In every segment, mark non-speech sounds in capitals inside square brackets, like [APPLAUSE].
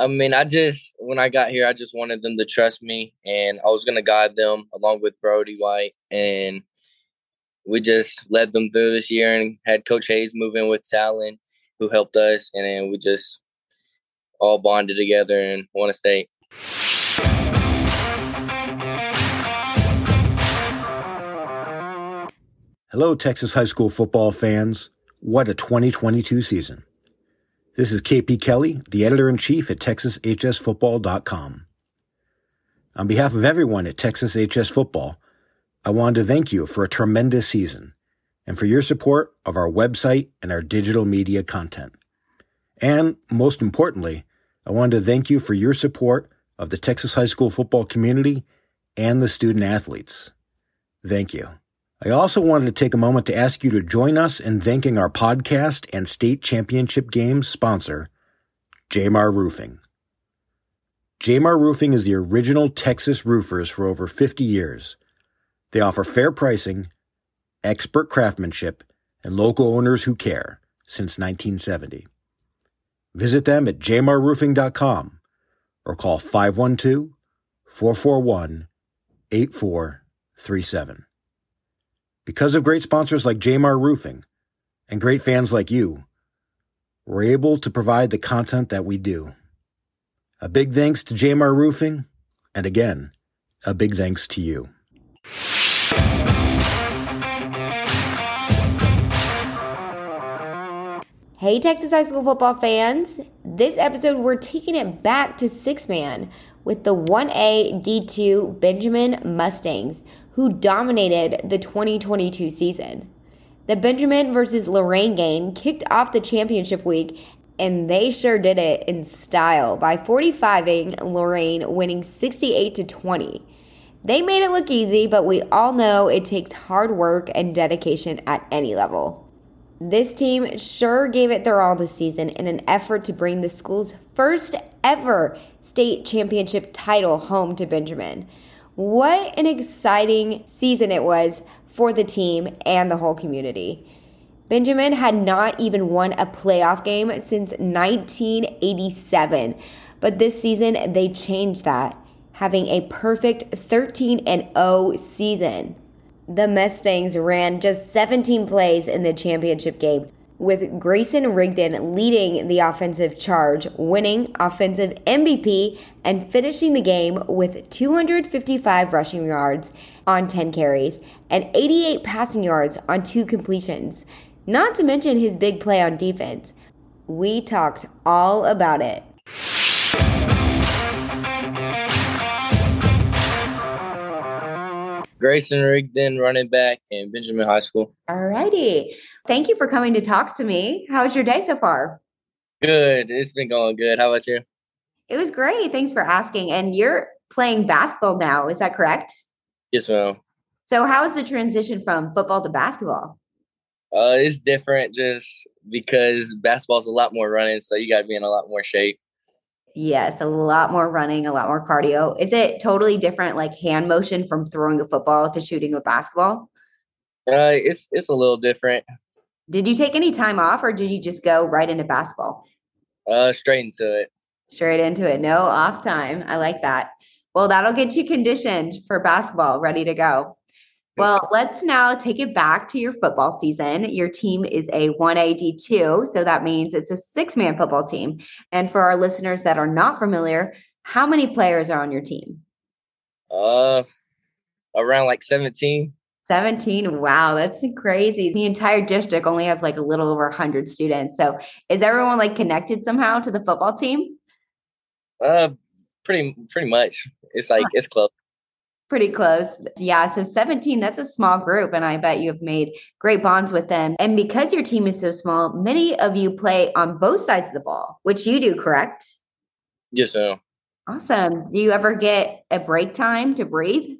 I mean, I just when I got here, I just wanted them to trust me, and I was gonna guide them along with Brody White, and we just led them through this year, and had Coach Hayes move in with Talon, who helped us, and then we just all bonded together and won a state. Hello, Texas high school football fans. What a 2022 season. This is KP Kelly, the editor in chief at TexasHSFootball.com. On behalf of everyone at Texas HS Football, I wanted to thank you for a tremendous season and for your support of our website and our digital media content. And most importantly, I wanted to thank you for your support of the Texas high school football community and the student athletes. Thank you. I also wanted to take a moment to ask you to join us in thanking our podcast and state championship games sponsor, Jamar Roofing. Jamar Roofing is the original Texas roofers for over 50 years. They offer fair pricing, expert craftsmanship, and local owners who care since 1970. Visit them at jmarroofing.com or call 512 441 8437. Because of great sponsors like Jamar Roofing and great fans like you, we're able to provide the content that we do. A big thanks to Jamar Roofing, and again, a big thanks to you. Hey, Texas High School football fans. This episode, we're taking it back to six man with the 1A D2 Benjamin Mustangs, who dominated the 2022 season. The Benjamin versus Loraine game kicked off the championship week, and they sure did it in style by 45ing Loraine, winning 68 to 20. They made it look easy, but we all know it takes hard work and dedication at any level. This team sure gave it their all this season in an effort to bring the school's first ever state championship title home to Benjamin. What an exciting season it was for the team and the whole community. Benjamin had not even won a playoff game since 1987, but this season they changed that, having a perfect 13 and 0 season. The Mustangs ran just 17 plays in the championship game, with Grayson Rigdon leading the offensive charge, winning offensive MVP, and finishing the game with 255 rushing yards on 10 carries and 88 passing yards on two completions, not to mention his big play on defense. We talked all about it. Grayson Rigdon, running back in Benjamin High School. All righty. Thank you for coming to talk to me. How's your day so far? Good. It's been going good. How about you? It was great. Thanks for asking. And you're playing basketball now, is that correct? Yes, ma'am. So, how's the transition from football to basketball? Uh, it's different just because basketball's a lot more running, so you got to be in a lot more shape. Yes, a lot more running, a lot more cardio. Is it totally different, like hand motion from throwing a football to shooting a basketball? Uh, it's it's a little different. Did you take any time off, or did you just go right into basketball? Uh, straight into it. Straight into it. No off time. I like that. Well, that'll get you conditioned for basketball, ready to go. Well, let's now take it back to your football season. Your team is a 1AD2, so that means it's a six man football team. And for our listeners that are not familiar, how many players are on your team? Uh, around like 17. 17. Wow, that's crazy. The entire district only has like a little over 100 students. So is everyone like connected somehow to the football team? Uh, pretty pretty much. It's like it's close. Pretty close. Yeah. So 17, that's a small group. And I bet you have made great bonds with them. And because your team is so small, many of you play on both sides of the ball, which you do, correct? Yes, sir. Awesome. Do you ever get a break time to breathe?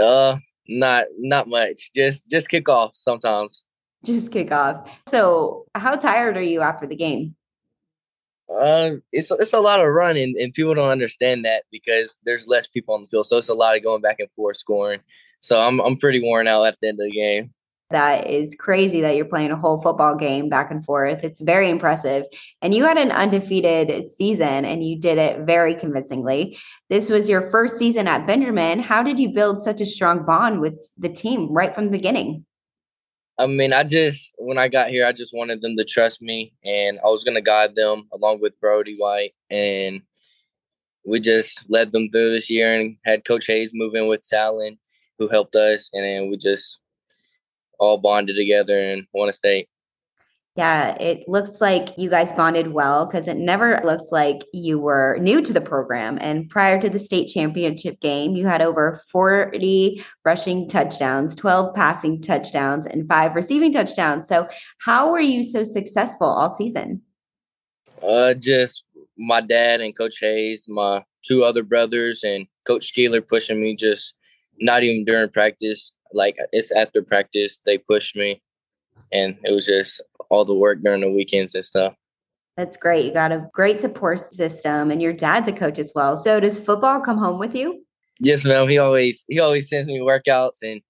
Uh, not not much. Just just kick off sometimes. Just kick off. So, how tired are you after the game? Uh, it's it's a lot of running, and people don't understand that because there's less people on the field, so it's a lot of going back and forth scoring. So I'm I'm pretty worn out at the end of the game. That is crazy that you're playing a whole football game back and forth. It's very impressive. And you had an undefeated season and you did it very convincingly. This was your first season at Benjamin. How did you build such a strong bond with the team right from the beginning? I mean, I just when I got here, I just wanted them to trust me, and I was gonna guide them along with Brody White, and we just led them through this year, and had Coach Hayes move in with Talon, who helped us, and then we just all bonded together and won a state. Yeah, it looks like you guys bonded well because it never looks like you were new to the program. And prior to the state championship game, you had over 40 rushing touchdowns, 12 passing touchdowns, and five receiving touchdowns. So, how were you so successful all season? Uh, just my dad and Coach Hayes, my two other brothers, and Coach Keeler pushing me just not even during practice. Like it's after practice, they pushed me and it was just all the work during the weekends and stuff. That's great. You got a great support system, and your dad's a coach as well. So, does football come home with you? Yes, ma'am. He always he always sends me workouts, and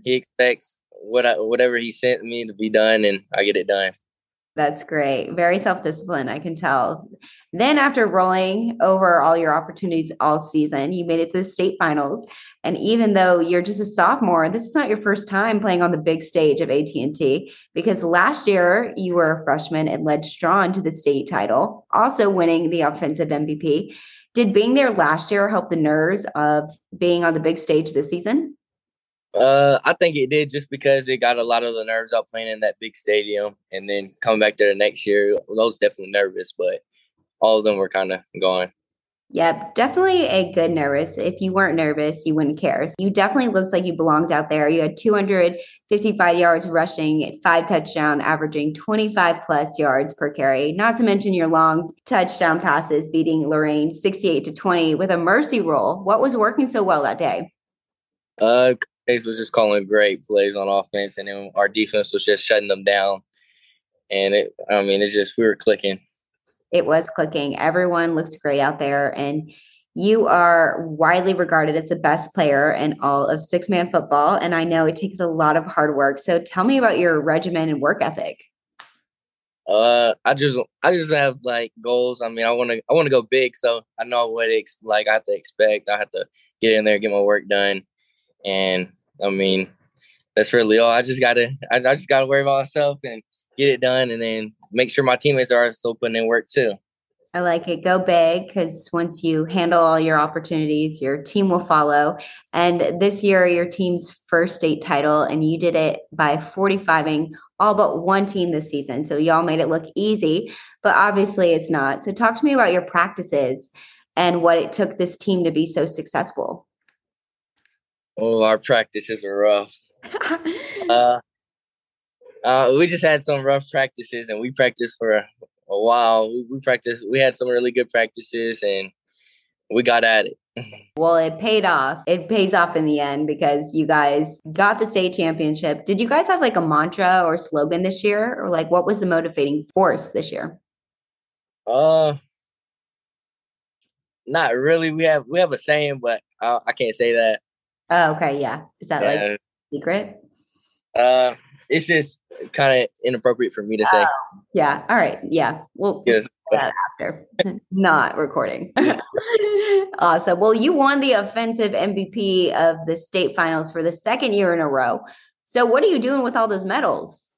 [LAUGHS] he expects what I, whatever he sent me to be done, and I get it done. That's great. Very self disciplined, I can tell. Then, after rolling over all your opportunities all season, you made it to the state finals. And even though you're just a sophomore, this is not your first time playing on the big stage of AT&T because last year you were a freshman and led Strawn to the state title, also winning the offensive MVP. Did being there last year help the nerves of being on the big stage this season? Uh, I think it did just because it got a lot of the nerves out playing in that big stadium, and then coming back there the next year, I was definitely nervous, but all of them were kind of gone. Yep, definitely a good nervous. If you weren't nervous, you wouldn't care. So you definitely looked like you belonged out there. You had 255 yards rushing, five touchdown, averaging 25 plus yards per carry. Not to mention your long touchdown passes, beating Loraine 68 to 20 with a mercy rule. What was working so well that day? Uh, Case was just calling great plays on offense, and then our defense was just shutting them down. And it, I mean, it's just we were clicking it was clicking. Everyone looks great out there. And you are widely regarded as the best player in all of six man football. And I know it takes a lot of hard work. So tell me about your regimen and work ethic. Uh, I just I just have like goals. I mean, I want to I want to go big, so I know what it's like I have to expect. I have to get in there, get my work done, and I mean, that's really all. I just gotta I, I just gotta worry about myself and get it done, and then make sure my teammates are also putting in work too. I like it. Go big because once you handle all your opportunities, your team will follow. And this year, your team's first state title, and you did it by 45ing all but one team this season. So y'all made it look easy, but obviously it's not. So talk to me about your practices and what it took this team to be so successful. Oh, our practices are rough. [LAUGHS] uh, uh, we just had some rough practices, and we practiced for a, while. We, we practiced. We had some really good practices, and we got at it. [LAUGHS] Well, it paid off. It pays off in the end because you guys got the state championship. Did you guys have like a mantra or slogan this year, or like what was the motivating force this year? Uh, not really. We have we have a saying, but I, I can't say that. Oh, okay, yeah. Is that yeah. like secret? Uh, it's just kind of inappropriate for me to say. Uh, yeah. All right. Yeah. Well, yes. that after [LAUGHS] not recording. [LAUGHS] awesome. Well, you won the offensive MVP of the state finals for the second year in a row. So, what are you doing with all those medals?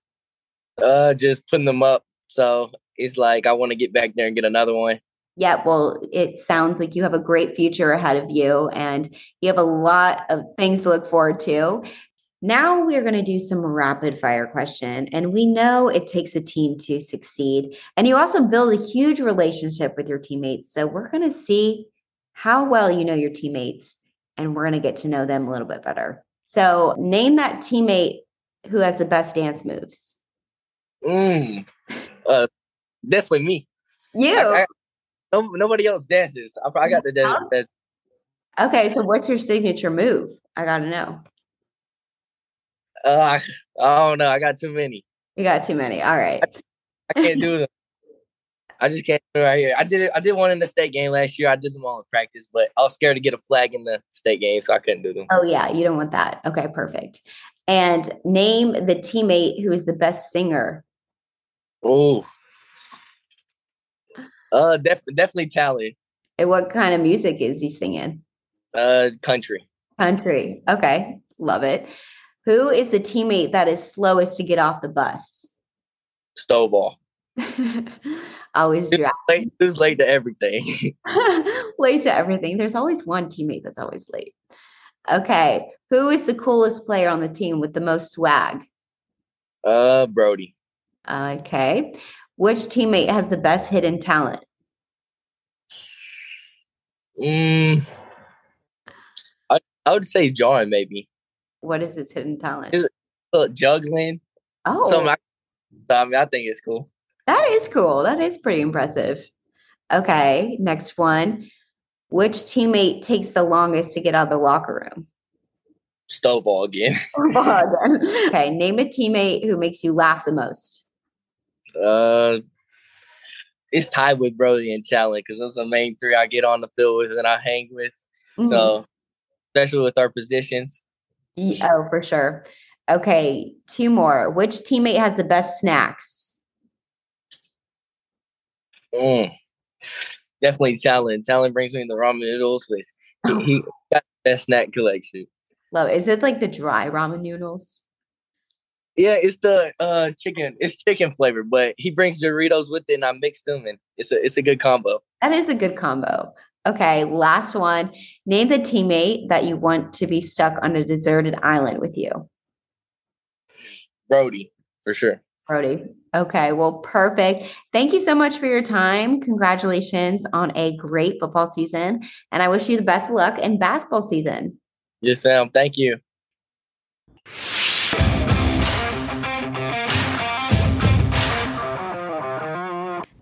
Uh, just putting them up. So it's like I want to get back there and get another one. Yeah, well, it sounds like you have a great future ahead of you and you have a lot of things to look forward to. Now we're going to do some rapid fire question. And we know it takes a team to succeed. And you also build a huge relationship with your teammates. So we're going to see how well you know your teammates and we're going to get to know them a little bit better. So name that teammate who has the best dance moves. Mm, uh, definitely me. You. I, I, no, nobody else dances. I, I got the dance. Okay, so what's your signature move? I got to know. Uh, I don't know. I got too many. You got too many. All right. I, I can't do them. I just can't do it right here. I did it. I did one in the state game last year. I did them all in practice, but I was scared to get a flag in the state game, so I couldn't do them. Oh yeah, you don't want that. Okay, perfect. And name the teammate who is the best singer. Oh, uh, def- definitely Tally. And what kind of music is he singing? Uh, country. Country. Okay, love it. Who is the teammate that is slowest to get off the bus? Stovall. [LAUGHS] always. Late, who's late to everything? [LAUGHS] late to everything. There's always one teammate that's always late. Okay. Who is the coolest player on the team with the most swag? Uh, Brody. Okay. Which teammate has the best hidden talent? Mm, I, I would say John, maybe. What is his hidden Talon? Juggling. Oh, Something I, I mean, I think it's cool. that is cool. That is pretty impressive. Okay. Next one. Which teammate takes the longest to get out of the locker room? Stovall again. [LAUGHS] okay. Name a teammate who makes you laugh the most. Uh, it's tied with Brody and talent because those are the main three I get on the field with and I hang with. Mhm. So, especially with our positions, Oh, for sure. Okay, two more. Which teammate has the best snacks? mm, definitely Talon. Talon brings me the ramen noodles, but he, he [GASPS] got the best snack collection. Love. it. Is it like the dry ramen noodles? Yeah, it's the uh chicken. It's chicken flavor, but he brings Doritos with it, and I mix them, and it's a it's a good combo. That is a good combo. Okay, last one. Name the teammate that you want to be stuck on a deserted island with you. Brody for sure. Brody. Okay, well, perfect. Thank you so much for your time. Congratulations on a great football season. And I wish you the best of luck in basketball season. Yes, ma'am. Thank you.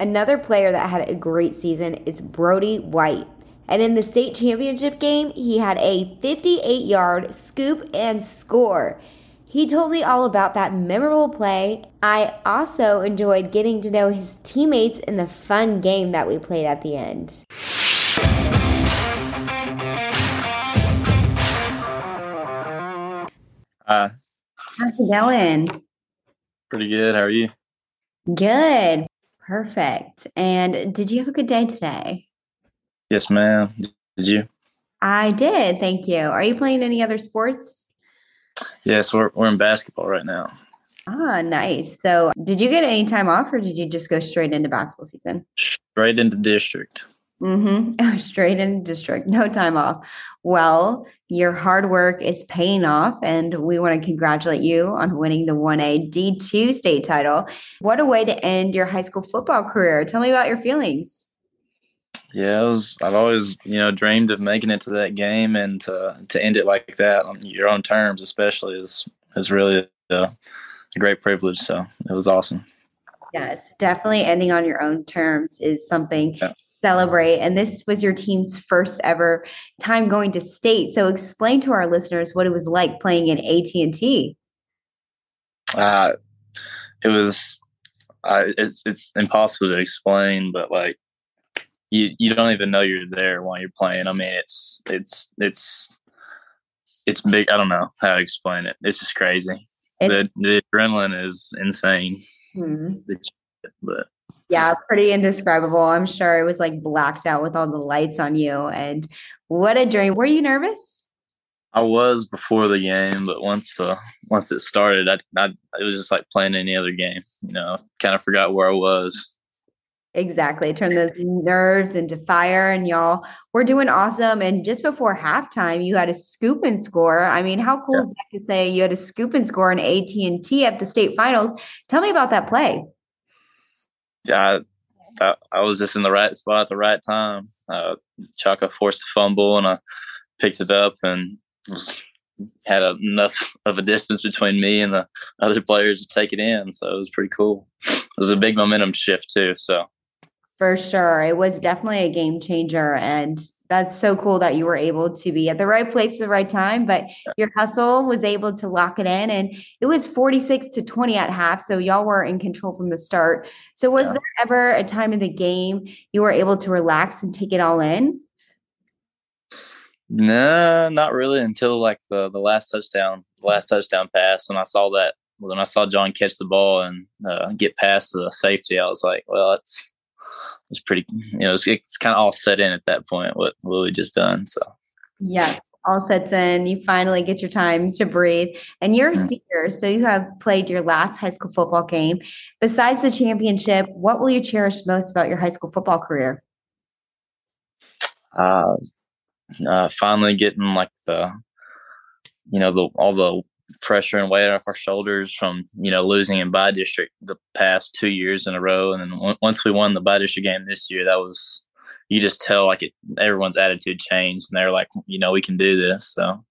Another player that had a great season is Brody White. And in the state championship game, he had a 58 yard scoop and score. He told me all about that memorable play. I also enjoyed getting to know his teammates in the fun game that we played at the end. Uh, How's it going? pretty good. How are you? Good. Perfect. And did you have a good day today? Yes, ma'am. Did you? I did. Thank you. Are you playing any other sports? Yes, we're we're in basketball right now. Ah, nice. So, did you get any time off or did you just go straight into basketball season? Straight into district. Mm-hmm. [LAUGHS] Straight in district, no time off. Well, your hard work is paying off, and we want to congratulate you on winning the 1A D2 state title. What a way to end your high school football career. Tell me about your feelings. Yeah, it was. I've always, you know, dreamed of making it to that game, and to to end it like that on your own terms, especially, is is really a, a great privilege. So it was awesome. Yes, definitely ending on your own terms is something Yeah. Celebrate. And this was your team's first ever time going to state. So explain to our listeners what it was like playing in AT&T. Uh, it was. Uh, it's it's impossible to explain, but like you you don't even know you're there while you're playing. I mean, it's it's it's it's big. I don't know how to explain it. It's just crazy. It's, the the adrenaline is insane. Hmm. It's, but yeah, pretty indescribable. I'm sure it was like blacked out with all the lights on you. And what a dream. Were you nervous? I was before the game, but once the once it started, I, I it was just like playing any other game. You know, kind of forgot where I was. Exactly. Turn those nerves into fire, and y'all were doing awesome. And just before halftime, you had a scoop and score. I mean, how cool Yeah. is that to say you had a scoop and score in AT and T at the state finals? Tell me about that play. I, I I was just in the right spot at the right time. Uh, Chaka forced a fumble, and I picked it up and was, had enough of a distance between me and the other players to take it in. So it was pretty cool. It was a big momentum shift too. So For sure. It was definitely a game changer. And that's so cool that you were able to be at the right place at the right time. But your hustle was able to lock it in. And it was 46 to 20 at half. So y'all were in control from the start. So was Yeah. there ever a time in the game you were able to relax and take it all in? No, not really until like the the last touchdown, the last touchdown pass. When I saw that, when I saw John catch the ball and uh, get past the safety, I was like, well, it's it's pretty. You know, it's, it's kind of all set in at that point. What what we just done. So yeah, all sets in. You finally get your times to breathe. And you're a mm-hmm. senior, so you have played your last high school football game. Besides the championship, what will you cherish most about your high school football career? Uh, uh finally getting like the, you know, the all the pressure and weight off our shoulders from you know losing in bi-district the past two years in a row, and then w- once we won the bi-district game this year, that was you just tell like it, everyone's attitude changed and they're like, you know, we can do this. So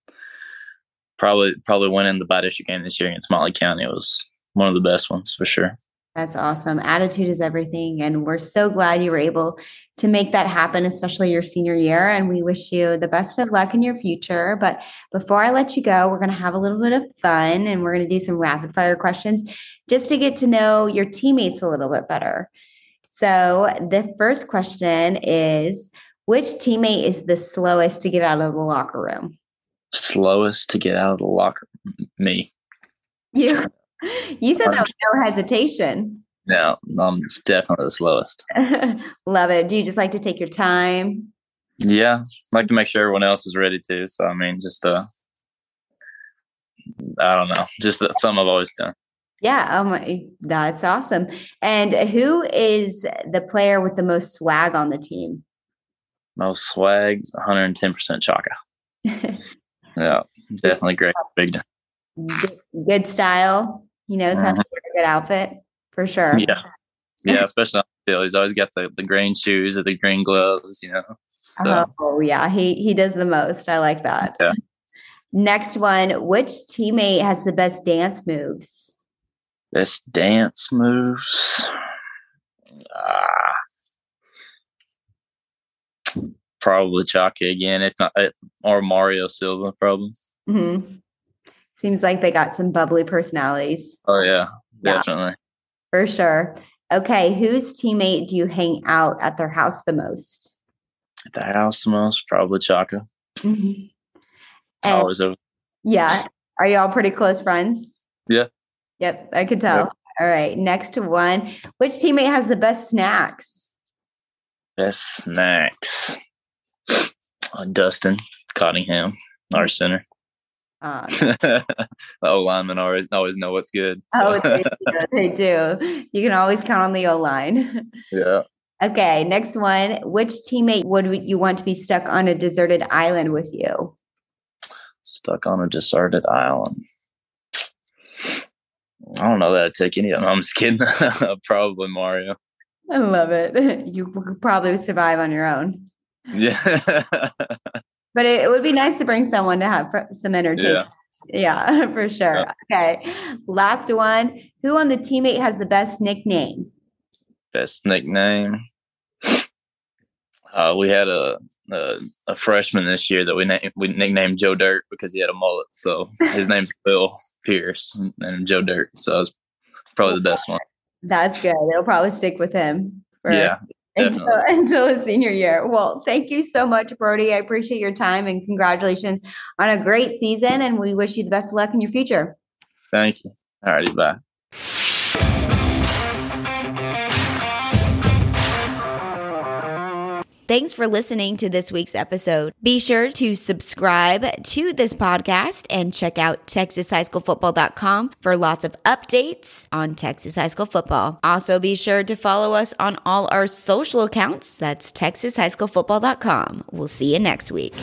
probably probably winning the bi-district game this year against Motley County was one of the best ones for sure. That's awesome. Attitude is everything. And we're so glad you were able to make that happen, especially your senior year. And we wish you the best of luck in your future. But before I let you go, we're going to have a little bit of fun and we're going to do some rapid fire questions just to get to know your teammates a little bit better. So the first question is which teammate is the slowest to get out of the locker room? Slowest to get out of the locker me. You [LAUGHS] you said that with no hesitation. No, I'm definitely the slowest. [LAUGHS] Love it. Do you just like to take your time? Yeah, I like to make sure everyone else is ready too. So I mean, just uh, I don't know, just something I've always done. Yeah, oh my, that's awesome. And who is the player with the most swag on the team? Most swag, 110% Chaka. [LAUGHS] yeah, definitely great. Big. Good, good style. He knows how to wear a good outfit for sure. Yeah. Yeah, [LAUGHS] especially on the field. He's always got the, the green shoes or the green gloves, you know. So. Oh yeah, he he does the most. I like that. Yeah. Next one, which teammate has the best dance moves? Best dance moves. Ah, probably Chaka again, if not, eh, or Mario Silva, probably. Mm-hmm. Seems like they got some bubbly personalities. Oh yeah, definitely. Yeah, for sure. Okay, whose teammate do you hang out at their house the most? At the house the most, probably Chaka. Mm-hmm. Always over. Yeah. Are you all pretty close friends? Yeah. Yep, I could tell. Yep. All right, next one. Which teammate has the best snacks? Best snacks. Uh, Dustin Cottingham, our center. [LAUGHS] Uh, the O linemen always always know what's good. So. Oh, they do. they do. You can always count on the O line. [LAUGHS] Yeah. Okay, next one. Which teammate would you want to be stuck on a deserted island with you? Stuck on a deserted island. I don't know that I'd take any of them. I'm just kidding. [LAUGHS] probably Mario. I love it. You could probably survive on your own. Yeah. But it, it, would be nice to bring someone to have some entertainment. Yeah, yeah [LAUGHS] for sure. Yeah. Okay. Last one. Who on the teammate has the best nickname? Best nickname. Uh, we had a, a, a freshman this year that we named we nicknamed Joe Dirt because he had a mullet. So [LAUGHS] his name's Bill. Pierce and Joe Dirt. So it's probably the best one. That's good. It'll probably stick with him. For, yeah. Until, [LAUGHS] until his senior year. Well, thank you so much, Brody. I appreciate your time and congratulations on a great season. And we wish you the best of luck in your future. Thank you. All righty. Bye. Thanks for listening to this week's episode. Be sure to subscribe to this podcast and check out TexasHighSchoolFootball.com for lots of updates on Texas High School football. Also, be sure to follow us on all our social accounts. That's TexasHighSchoolFootball.com. We'll see you next week.